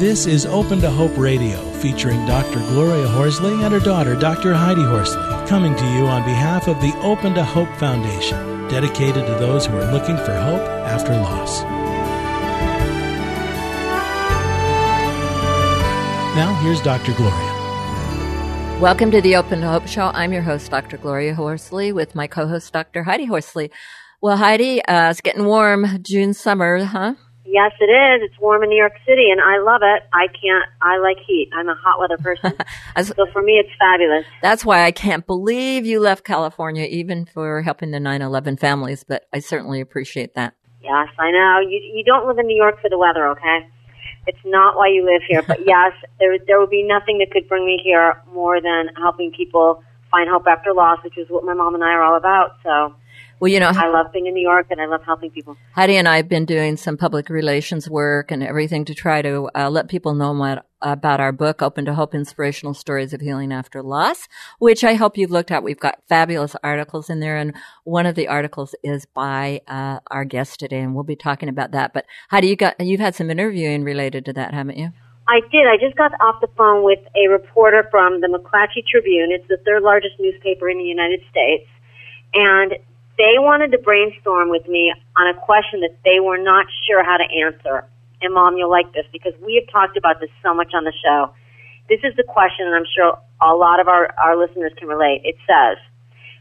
This is Open to Hope Radio, featuring Dr. Gloria Horsley and her daughter, Dr. Heidi Horsley, coming to you on behalf of the Open to Hope Foundation, dedicated to those who are looking for hope after loss. Now, here's Dr. Gloria. Welcome to the Open to Hope Show. I'm your host, Dr. Gloria Horsley, with my co host, Dr. Heidi Horsley. Well, Heidi, uh, it's getting warm, June, summer, huh? Yes, it is. It's warm in New York City, and I love it. I can't. I like heat. I'm a hot weather person, so for me, it's fabulous. That's why I can't believe you left California, even for helping the 9/11 families. But I certainly appreciate that. Yes, I know. You you don't live in New York for the weather, okay? It's not why you live here. But yes, there there would be nothing that could bring me here more than helping people find hope after loss, which is what my mom and I are all about. So well, you know, I love being in New York and I love helping people. Heidi and I have been doing some public relations work and everything to try to uh, let people know what, about our book, Open to Hope Inspirational Stories of Healing After Loss, which I hope you've looked at. We've got fabulous articles in there. And one of the articles is by uh, our guest today. And we'll be talking about that. But Heidi, you got, you've had some interviewing related to that, haven't you? I did. I just got off the phone with a reporter from the McClatchy Tribune. It's the third largest newspaper in the United States. And they wanted to brainstorm with me on a question that they were not sure how to answer. And mom, you'll like this because we have talked about this so much on the show. This is the question, and I'm sure a lot of our, our listeners can relate. It says,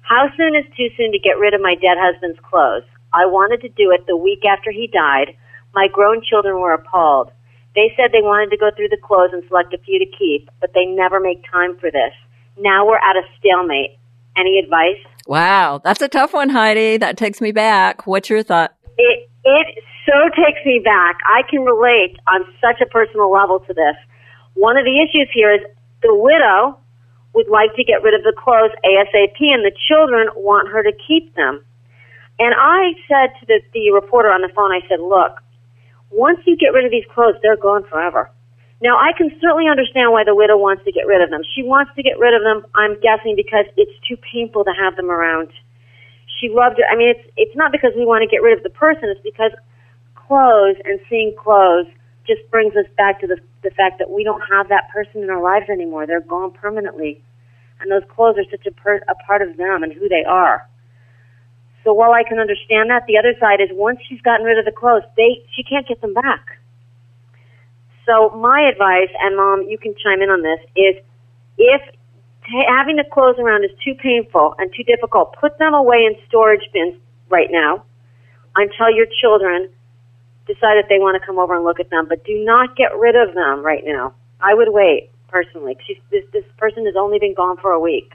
How soon is too soon to get rid of my dead husband's clothes? I wanted to do it the week after he died. My grown children were appalled. They said they wanted to go through the clothes and select a few to keep, but they never make time for this. Now we're at a stalemate. Any advice? Wow, that's a tough one, Heidi. That takes me back. What's your thought? It it so takes me back. I can relate on such a personal level to this. One of the issues here is the widow would like to get rid of the clothes ASAP, and the children want her to keep them. And I said to the, the reporter on the phone, I said, look, once you get rid of these clothes, they're gone forever. Now, I can certainly understand why the widow wants to get rid of them. She wants to get rid of them, I'm guessing, because it's too painful to have them around. She loved it. I mean, it's it's not because we want to get rid of the person. It's because clothes and seeing clothes just brings us back to the the fact that we don't have that person in our lives anymore. They're gone permanently, and those clothes are such a, per, a part of them and who they are. So while I can understand that, the other side is once she's gotten rid of the clothes, they she can't get them back so my advice, and mom, you can chime in on this, is if t- having the clothes around is too painful and too difficult, put them away in storage bins right now until your children decide that they want to come over and look at them. But do not get rid of them right now. I would wait personally. She's, this this person has only been gone for a week.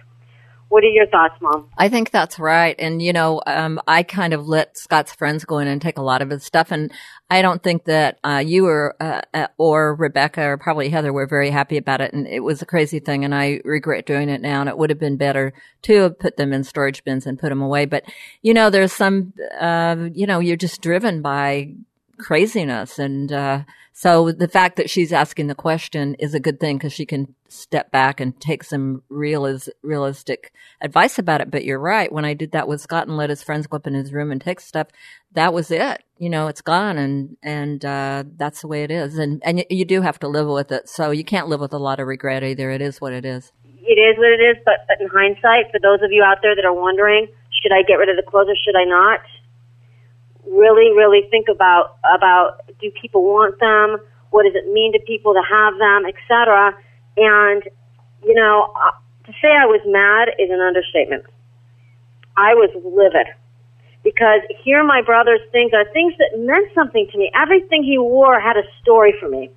What are your thoughts, Mom? I think that's right. And, you know, um, I kind of let Scott's friends go in and take a lot of his stuff. And I don't think that uh, you or, uh, uh, or Rebecca or probably Heather were very happy about it. And it was a crazy thing. And I regret doing it now. And it would have been better to have put them in storage bins and put them away. But, you know, there's some, uh, you know, you're just driven by craziness. And uh, so the fact that she's asking the question is a good thing because she can step back and take some realis- realistic advice about it. But you're right. When I did that with Scott and let his friends go up in his room and take stuff, that was it. You know, it's gone, and and uh, that's the way it is. And and y- you do have to live with it. So you can't live with a lot of regret either. It is what it is. It is what it is. But, but in hindsight, for those of you out there that are wondering, should I get rid of the clothes or should I not? Really, really think about about do people want them? What does it mean to people to have them, etc. And you know, uh, to say I was mad is an understatement. I was livid because here my brother's things are things that meant something to me. Everything he wore had a story for me.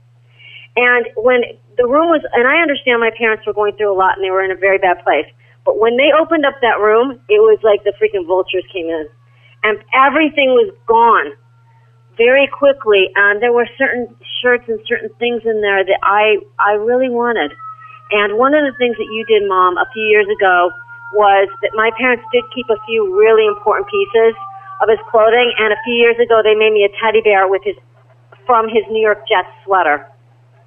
And when the room was, and I understand my parents were going through a lot and they were in a very bad place. But when they opened up that room, it was like the freaking vultures came in and everything was gone very quickly. And there were certain shirts and certain things in there that I I really wanted. And one of the things that you did, Mom, a few years ago was that my parents did keep a few really important pieces of his clothing. And a few years ago, they made me a teddy bear with his from his New York Jets sweater.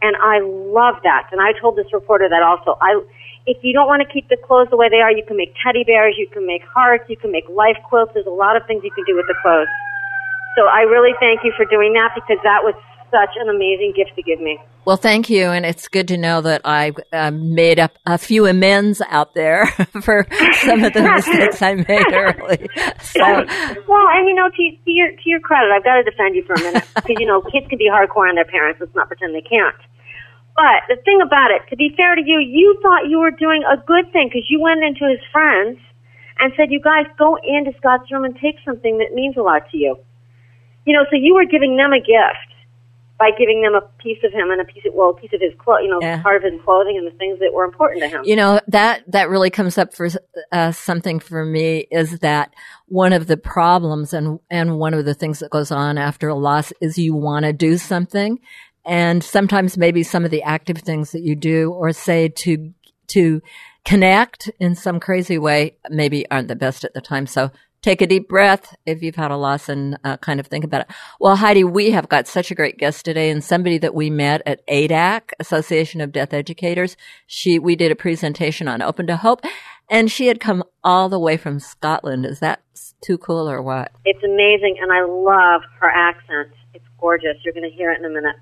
And I love that. And I told this reporter that also. I if you don't want to keep the clothes the way they are, you can make teddy bears, you can make hearts, you can make life quilts. There's a lot of things you can do with the clothes. So I really thank you for doing that because that was such an amazing gift to give me. Well, thank you, and it's good to know that I uh, made up a few amends out there for some of the mistakes I made early. So, well, and you know, to, to your to your credit, I've got to defend you for a minute because you know kids can be hardcore on their parents. Let's not pretend they can't. But the thing about it, to be fair to you, you thought you were doing a good thing because you went into his friends and said, "You guys go into Scott's room and take something that means a lot to you." You know, so you were giving them a gift by giving them a piece of him and a piece of well, a piece of his clothes, you know, yeah. part of his clothing and the things that were important to him. You know that that really comes up for uh, something for me is that one of the problems and and one of the things that goes on after a loss is you want to do something, and sometimes maybe some of the active things that you do or say to to connect in some crazy way maybe aren't the best at the time. So take a deep breath if you've had a loss and uh, kind of think about it. Well, Heidi, we have got such a great guest today and somebody that we met at ADEC, Association of Death Educators. She, we did a presentation on Open to Hope and she had come all the way from Scotland. Is that too cool or what? It's amazing and I love her accent. It's gorgeous. You're going to hear it in a minute.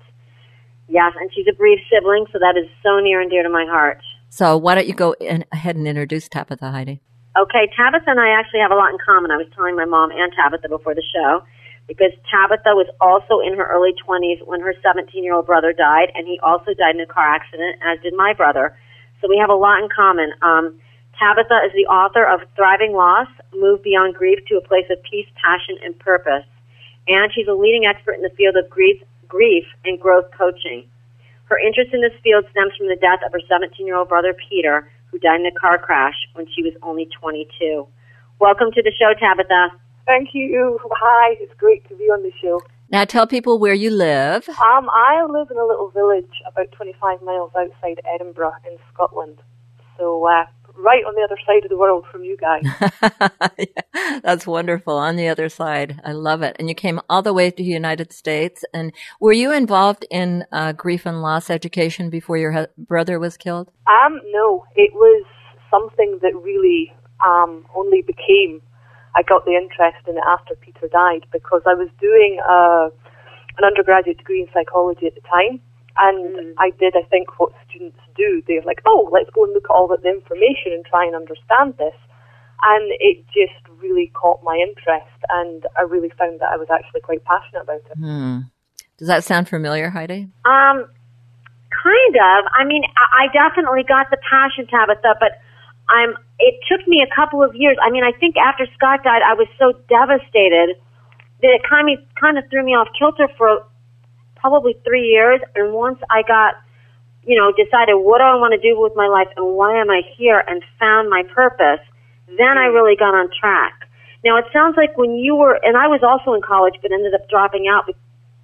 Yes, and she's a bereaved sibling, so that is so near and dear to my heart. So why don't you go in, ahead and introduce Tabitha, Heidi? Okay, Tabitha and I actually have a lot in common. I was telling my mom and Tabitha before the show because Tabitha was also in her early 20s when her 17 year old brother died, and he also died in a car accident, as did my brother. So we have a lot in common. Um, Tabitha is the author of Thriving Loss Move Beyond Grief to a Place of Peace, Passion, and Purpose. And she's a leading expert in the field of grief, grief and growth coaching. Her interest in this field stems from the death of her 17 year old brother, Peter, who died in a car crash when she was only 22. Welcome to the show, Tabitha. Thank you. Hi, it's great to be on the show. Now tell people where you live. Um, I live in a little village about 25 miles outside Edinburgh in Scotland. So uh, right on the other side of the world from you guys. That's wonderful. On the other side. I love it. And you came all the way to the United States. And were you involved in uh, grief and loss education before your he- brother was killed? Um, no. It was something that really um, only became, I got the interest in it after Peter died because I was doing uh, an undergraduate degree in psychology at the time. And mm. I did, I think, what students do. They're like, oh, let's go and look at all the information and try and understand this. And it just really caught my interest, and I really found that I was actually quite passionate about it. Hmm. Does that sound familiar, Heidi? Um, kind of. I mean, I definitely got the passion, Tabitha, but I'm. It took me a couple of years. I mean, I think after Scott died, I was so devastated that it kind of kind of threw me off kilter for probably three years. And once I got, you know, decided what do I want to do with my life and why am I here and found my purpose, then I really got on track. Now it sounds like when you were, and I was also in college, but ended up dropping out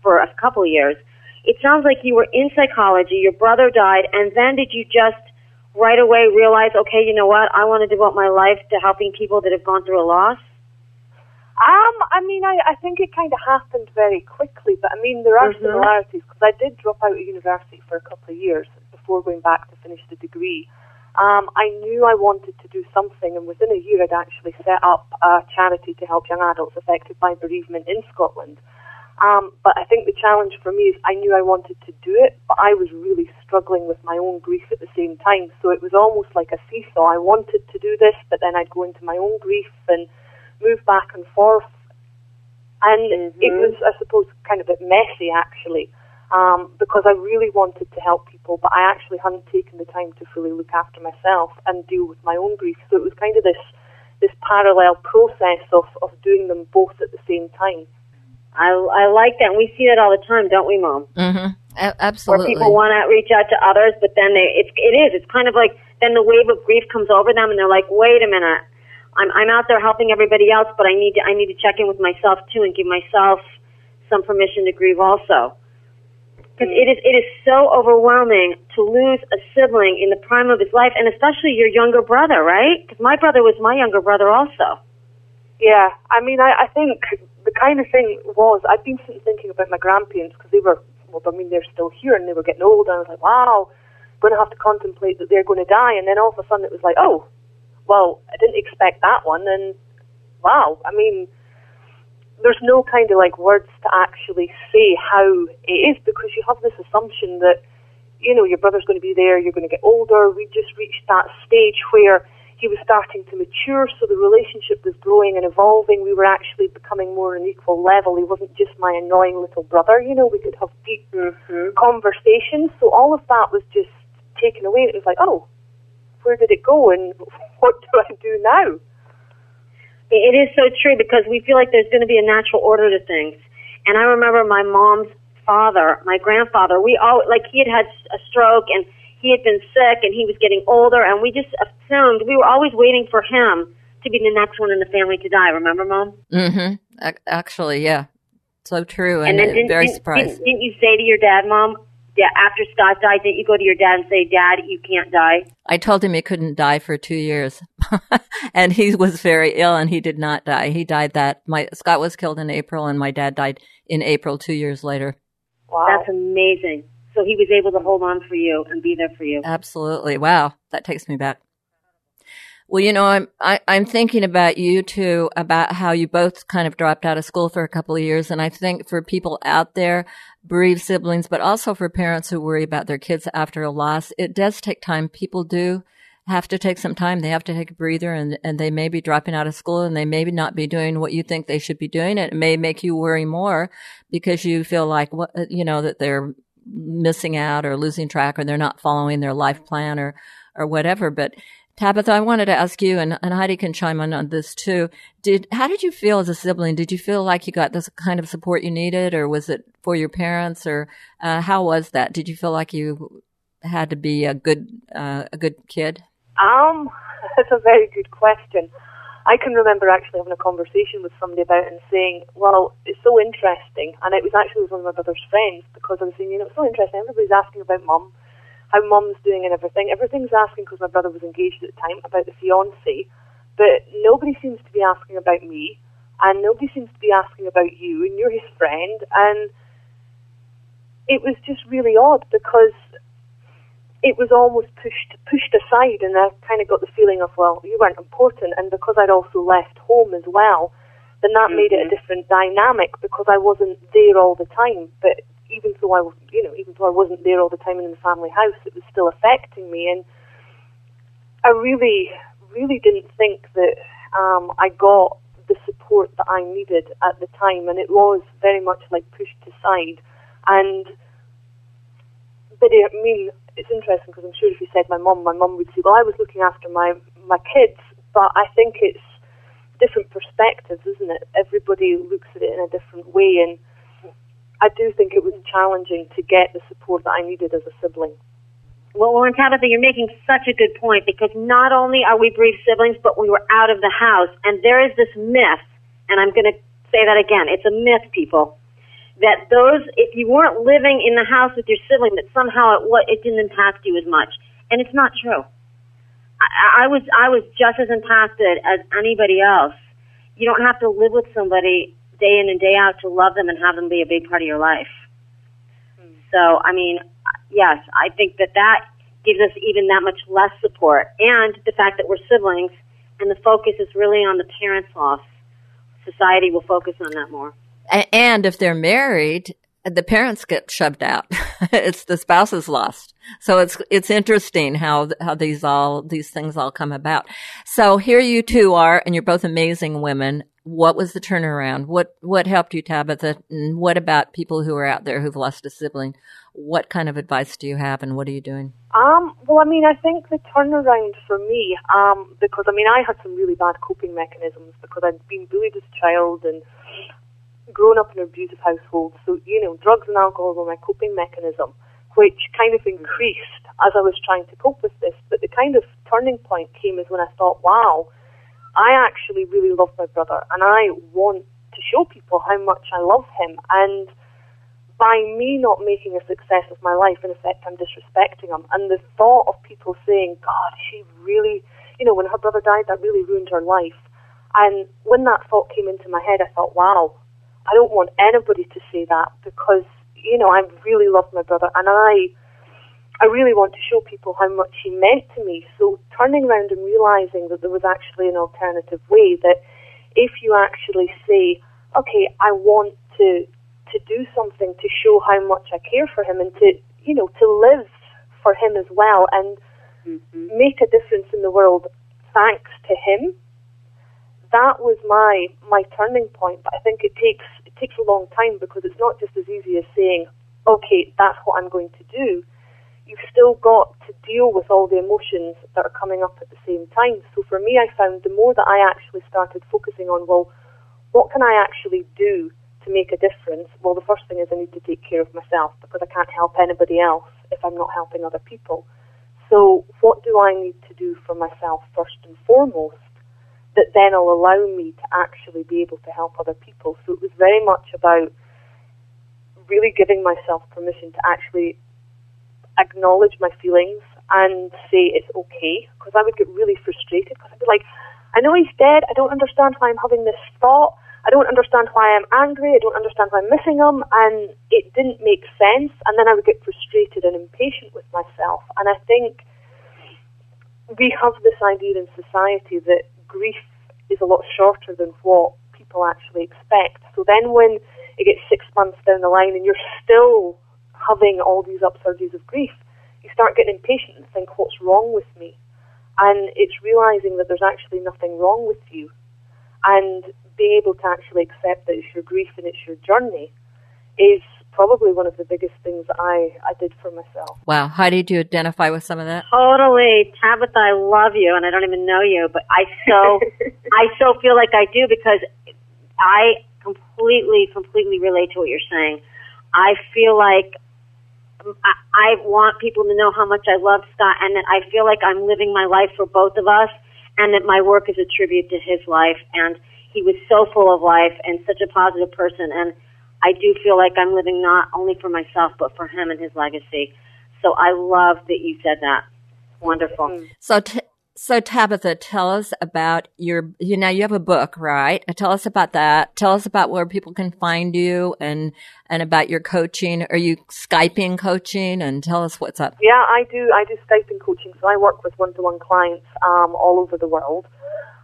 for a couple of years. It sounds like you were in psychology, your brother died, and then did you just right away realize, okay, you know what, I want to devote my life to helping people that have gone through a loss? Um, I mean, I, I think it kind of happened very quickly, but I mean, there are mm-hmm. similarities because I did drop out of university for a couple of years before going back to finish the degree. Um, I knew I wanted to do something, and within a year, I'd actually set up a charity to help young adults affected by bereavement in Scotland. Um, but I think the challenge for me is I knew I wanted to do it, but I was really struggling with my own grief at the same time. So it was almost like a seesaw. I wanted to do this, but then I'd go into my own grief and move back and forth. And mm-hmm. it was, I suppose, kind of a bit messy actually, um, because I really wanted to help people, but I actually hadn't taken the time to fully look after myself and deal with my own grief. So it was kind of this this parallel process of, of doing them both at the same time. I, I like that. And we see that all the time, don't we, Mom? Mm-hmm. A- absolutely. Where people want to reach out to others, but then they, it's, it is, it's kind of like, then the wave of grief comes over them and they're like, wait a minute, I'm I'm out there helping everybody else, but I need to I need to check in with myself too and give myself some permission to grieve also. Because it is it is so overwhelming to lose a sibling in the prime of his life, and especially your younger brother, right? Because my brother was my younger brother also. Yeah, I mean, I, I think the kind of thing was I've been thinking about my grandparents because they were well, I mean, they're still here and they were getting old, and I was like, wow, going to have to contemplate that they're going to die, and then all of a sudden it was like, oh, well, I didn't expect that one, and wow, I mean, there's no kind of like words to actually say how it is because you have this assumption that you know your brother's going to be there, you're going to get older. We just reached that stage where he was starting to mature, so the relationship was growing and evolving. We were actually becoming more on an equal level. He wasn't just my annoying little brother, you know, we could have deep mm-hmm. conversations. So all of that was just taken away. It was like, oh, where did it go and what do I do now? It is so true because we feel like there's going to be a natural order to things. And I remember my mom's father, my grandfather, we all, like he had had a stroke and he had been sick and he was getting older and we just assumed, we were always waiting for him to be the next one in the family to die. Remember, Mom? Mm-hmm. Actually, yeah. So true. And, and then didn't, very surprised. Didn't, didn't you say to your dad, Mom, after Scott died, didn't you go to your dad and say, Dad, you can't die? I told him he couldn't die for two years. and he was very ill and he did not die. He died that, my, Scott was killed in April and my dad died in April two years later. Wow. That's amazing. So he was able to hold on for you and be there for you. Absolutely. Wow. That takes me back. Well, you know, I'm I, am i am thinking about you too, about how you both kind of dropped out of school for a couple of years, and I think for people out there, bereaved siblings, but also for parents who worry about their kids after a loss, it does take time. People do have to take some time. They have to take a breather, and and they may be dropping out of school, and they may not be doing what you think they should be doing. It may make you worry more because you feel like what uh, you know that they're missing out or losing track, or they're not following their life plan, or or whatever. But Tabitha, I wanted to ask you, and, and Heidi can chime in on this too. Did how did you feel as a sibling? Did you feel like you got this kind of support you needed, or was it for your parents, or uh, how was that? Did you feel like you had to be a good uh, a good kid? Um, that's a very good question. I can remember actually having a conversation with somebody about it and saying, "Well, it's so interesting," and it was actually one of my brother's friends because I was saying, "You know, it's so interesting. Everybody's asking about mum." How mum's doing and everything. Everything's asking because my brother was engaged at the time about the fiance, but nobody seems to be asking about me, and nobody seems to be asking about you, and you're his friend, and it was just really odd because it was almost pushed pushed aside, and I kind of got the feeling of well, you weren't important, and because I'd also left home as well, then that mm-hmm. made it a mm-hmm. different dynamic because I wasn't there all the time, but even though I, you know, even though I wasn't there all the time in the family house, it was still affecting me. And I really, really didn't think that um, I got the support that I needed at the time, and it was very much like pushed aside. And but it, I mean, it's interesting because I'm sure if you said my mum, my mum would say, "Well, I was looking after my my kids," but I think it's different perspectives, isn't it? Everybody looks at it in a different way, and I do think it was challenging to get the support that I needed as a sibling. Well, Lauren Tabitha, you're making such a good point because not only are we bereaved siblings, but we were out of the house. And there is this myth, and I'm going to say that again. It's a myth, people, that those, if you weren't living in the house with your sibling, that somehow it, it didn't impact you as much. And it's not true. I, I was, I was just as impacted as anybody else. You don't have to live with somebody day in and day out to love them and have them be a big part of your life. Hmm. So, I mean, yes, I think that that gives us even that much less support. And the fact that we're siblings and the focus is really on the parents' loss, society will focus on that more. And if they're married, the parents get shoved out. it's the spouse is lost. So it's it's interesting how how these all these things all come about. So here you two are, and you're both amazing women what was the turnaround? What what helped you, Tabitha? And what about people who are out there who've lost a sibling? What kind of advice do you have, and what are you doing? Um, well, I mean, I think the turnaround for me, um, because I mean, I had some really bad coping mechanisms because I'd been bullied as a child and grown up in an abusive household. So you know, drugs and alcohol were my coping mechanism, which kind of increased as I was trying to cope with this. But the kind of turning point came is when I thought, wow I actually really love my brother and I want to show people how much I love him. And by me not making a success of my life, in effect, I'm disrespecting him. And the thought of people saying, God, she really, you know, when her brother died, that really ruined her life. And when that thought came into my head, I thought, wow, I don't want anybody to say that because, you know, I really love my brother and I I really want to show people how much he meant to me. So turning around and realizing that there was actually an alternative way, that if you actually say, okay, I want to to do something to show how much I care for him and to you know to live for him as well and mm-hmm. make a difference in the world thanks to him. That was my my turning point. But I think it takes it takes a long time because it's not just as easy as saying, okay, that's what I'm going to do. You've still got to deal with all the emotions that are coming up at the same time. So for me, I found the more that I actually started focusing on, well, what can I actually do to make a difference? Well, the first thing is I need to take care of myself because I can't help anybody else if I'm not helping other people. So, what do I need to do for myself first and foremost that then will allow me to actually be able to help other people? So, it was very much about really giving myself permission to actually acknowledge my feelings and say it's okay because I would get really frustrated because I'd be like, I know he's dead. I don't understand why I'm having this thought. I don't understand why I'm angry. I don't understand why I'm missing him. And it didn't make sense. And then I would get frustrated and impatient with myself. And I think we have this idea in society that grief is a lot shorter than what people actually expect. So then when it gets six months down the line and you're still having all these upsurges of grief, you start getting impatient and think, what's wrong with me? And it's realizing that there's actually nothing wrong with you. And being able to actually accept that it's your grief and it's your journey is probably one of the biggest things that I, I did for myself. Wow. How did you identify with some of that? Totally. Tabitha, I love you and I don't even know you, but I so I so feel like I do because I completely, completely relate to what you're saying. I feel like I, want people to know how much I love Scott and that I feel like I'm living my life for both of us and that my work is a tribute to his life. And he was so full of life and such a positive person. And I do feel like I'm living not only for myself, but for him and his legacy. So I love that you said that. Wonderful. So t- so Tabitha, tell us about your, you know, you have a book, right? Tell us about that. Tell us about where people can find you and, and about your coaching. Are you Skyping coaching and tell us what's up? Yeah, I do. I do Skyping coaching. So I work with one-to-one clients, um, all over the world.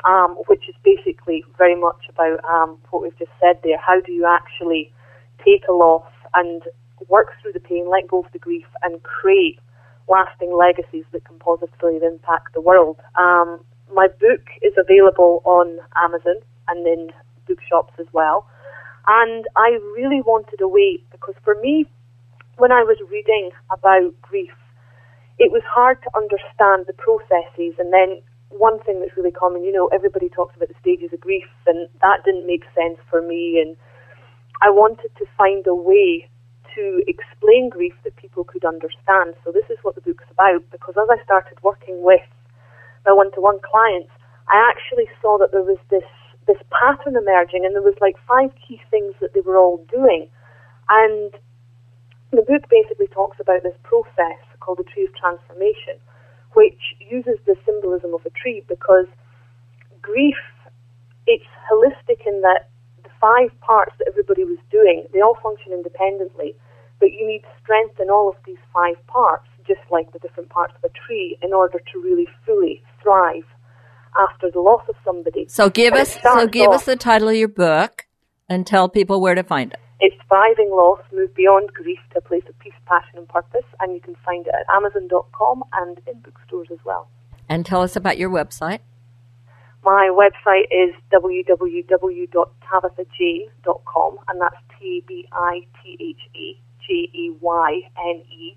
Um, which is basically very much about um, what we've just said there. How do you actually take a loss and work through the pain, let go of the grief, and create lasting legacies that can positively impact the world. Um, my book is available on Amazon and in bookshops as well. And I really wanted a way because for me, when I was reading about grief, it was hard to understand the processes. And then one thing that's really common, you know, everybody talks about the stages of grief, and that didn't make sense for me. And I wanted to find a way to explain grief that people could understand. So this is what the book's about because as I started working with my one-to-one clients, I actually saw that there was this this pattern emerging and there was like five key things that they were all doing. And the book basically talks about this process called the tree of transformation, which uses the symbolism of a tree because grief it's holistic in that five parts that everybody was doing, they all function independently, but you need strength in all of these five parts, just like the different parts of a tree, in order to really fully thrive after the loss of somebody. So give us so give off, us the title of your book and tell people where to find it. It's Thriving Loss, Move Beyond Grief to a Place of Peace, Passion and Purpose, and you can find it at Amazon.com and in bookstores as well. And tell us about your website. My website is www.tabithajayne.com, and that's T B I T H A J A Y N E.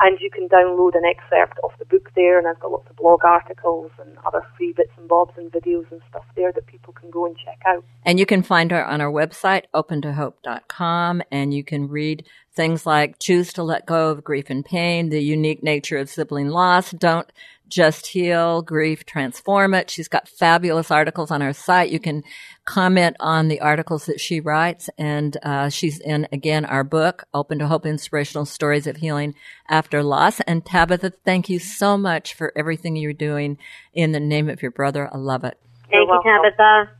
And you can download an excerpt of the book there, and I've got lots of blog articles and other free bits and bobs and videos and stuff there that people can go and check out. And you can find her on our website, opentohope.com, and you can read things like Choose to Let Go of Grief and Pain, The Unique Nature of Sibling Loss, Don't just Heal, Grief, Transform It. She's got fabulous articles on her site. You can comment on the articles that she writes. And uh, she's in, again, our book, Open to Hope Inspirational Stories of Healing After Loss. And Tabitha, thank you so much for everything you're doing in the name of your brother. I love it. Thank you, Tabitha.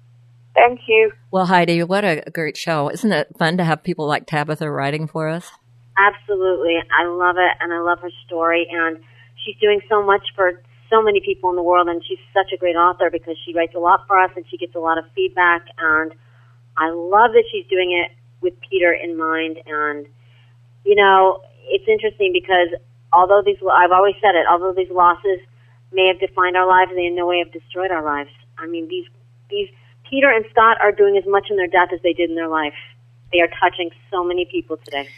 Thank you. Well, Heidi, what a great show. Isn't it fun to have people like Tabitha writing for us? Absolutely. I love it, and I love her story. And she's doing so much for so many people in the world, and she's such a great author because she writes a lot for us and she gets a lot of feedback. And I love that she's doing it with Peter in mind. And, you know, it's interesting because although these, I've always said it, although these losses may have defined our lives, they in no way have destroyed our lives. I mean, these, these, Peter and Scott are doing as much in their death as they did in their life. They are touching so many people today.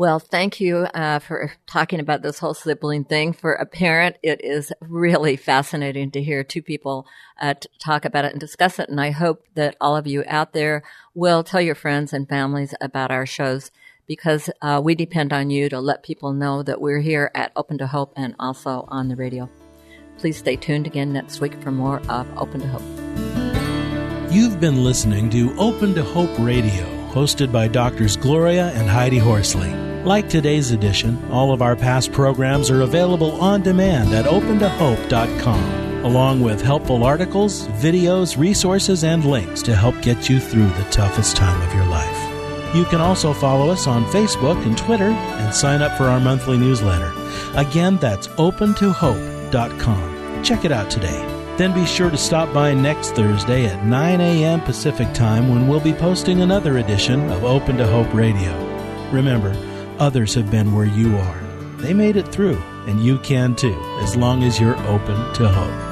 Well, thank you uh, for talking about this whole sibling thing. For a parent, it is really fascinating to hear two people uh, talk about it and discuss it. And I hope that all of you out there will tell your friends and families about our shows because uh, we depend on you to let people know that we're here at Open to Hope and also on the radio. Please stay tuned again next week for more of Open to Hope. You've been listening to Open to Hope Radio, hosted by Doctors Gloria and Heidi Horsley. Like today's edition, all of our past programs are available on demand at opentohope.com, along with helpful articles, videos, resources, and links to help get you through the toughest time of your life. You can also follow us on Facebook and Twitter and sign up for our monthly newsletter. Again, that's opentohope.com. Check it out today. Then be sure to stop by next Thursday at 9 a.m. Pacific Time when we'll be posting another edition of Open to Hope Radio. Remember, Others have been where you are. They made it through, and you can too, as long as you're open to hope.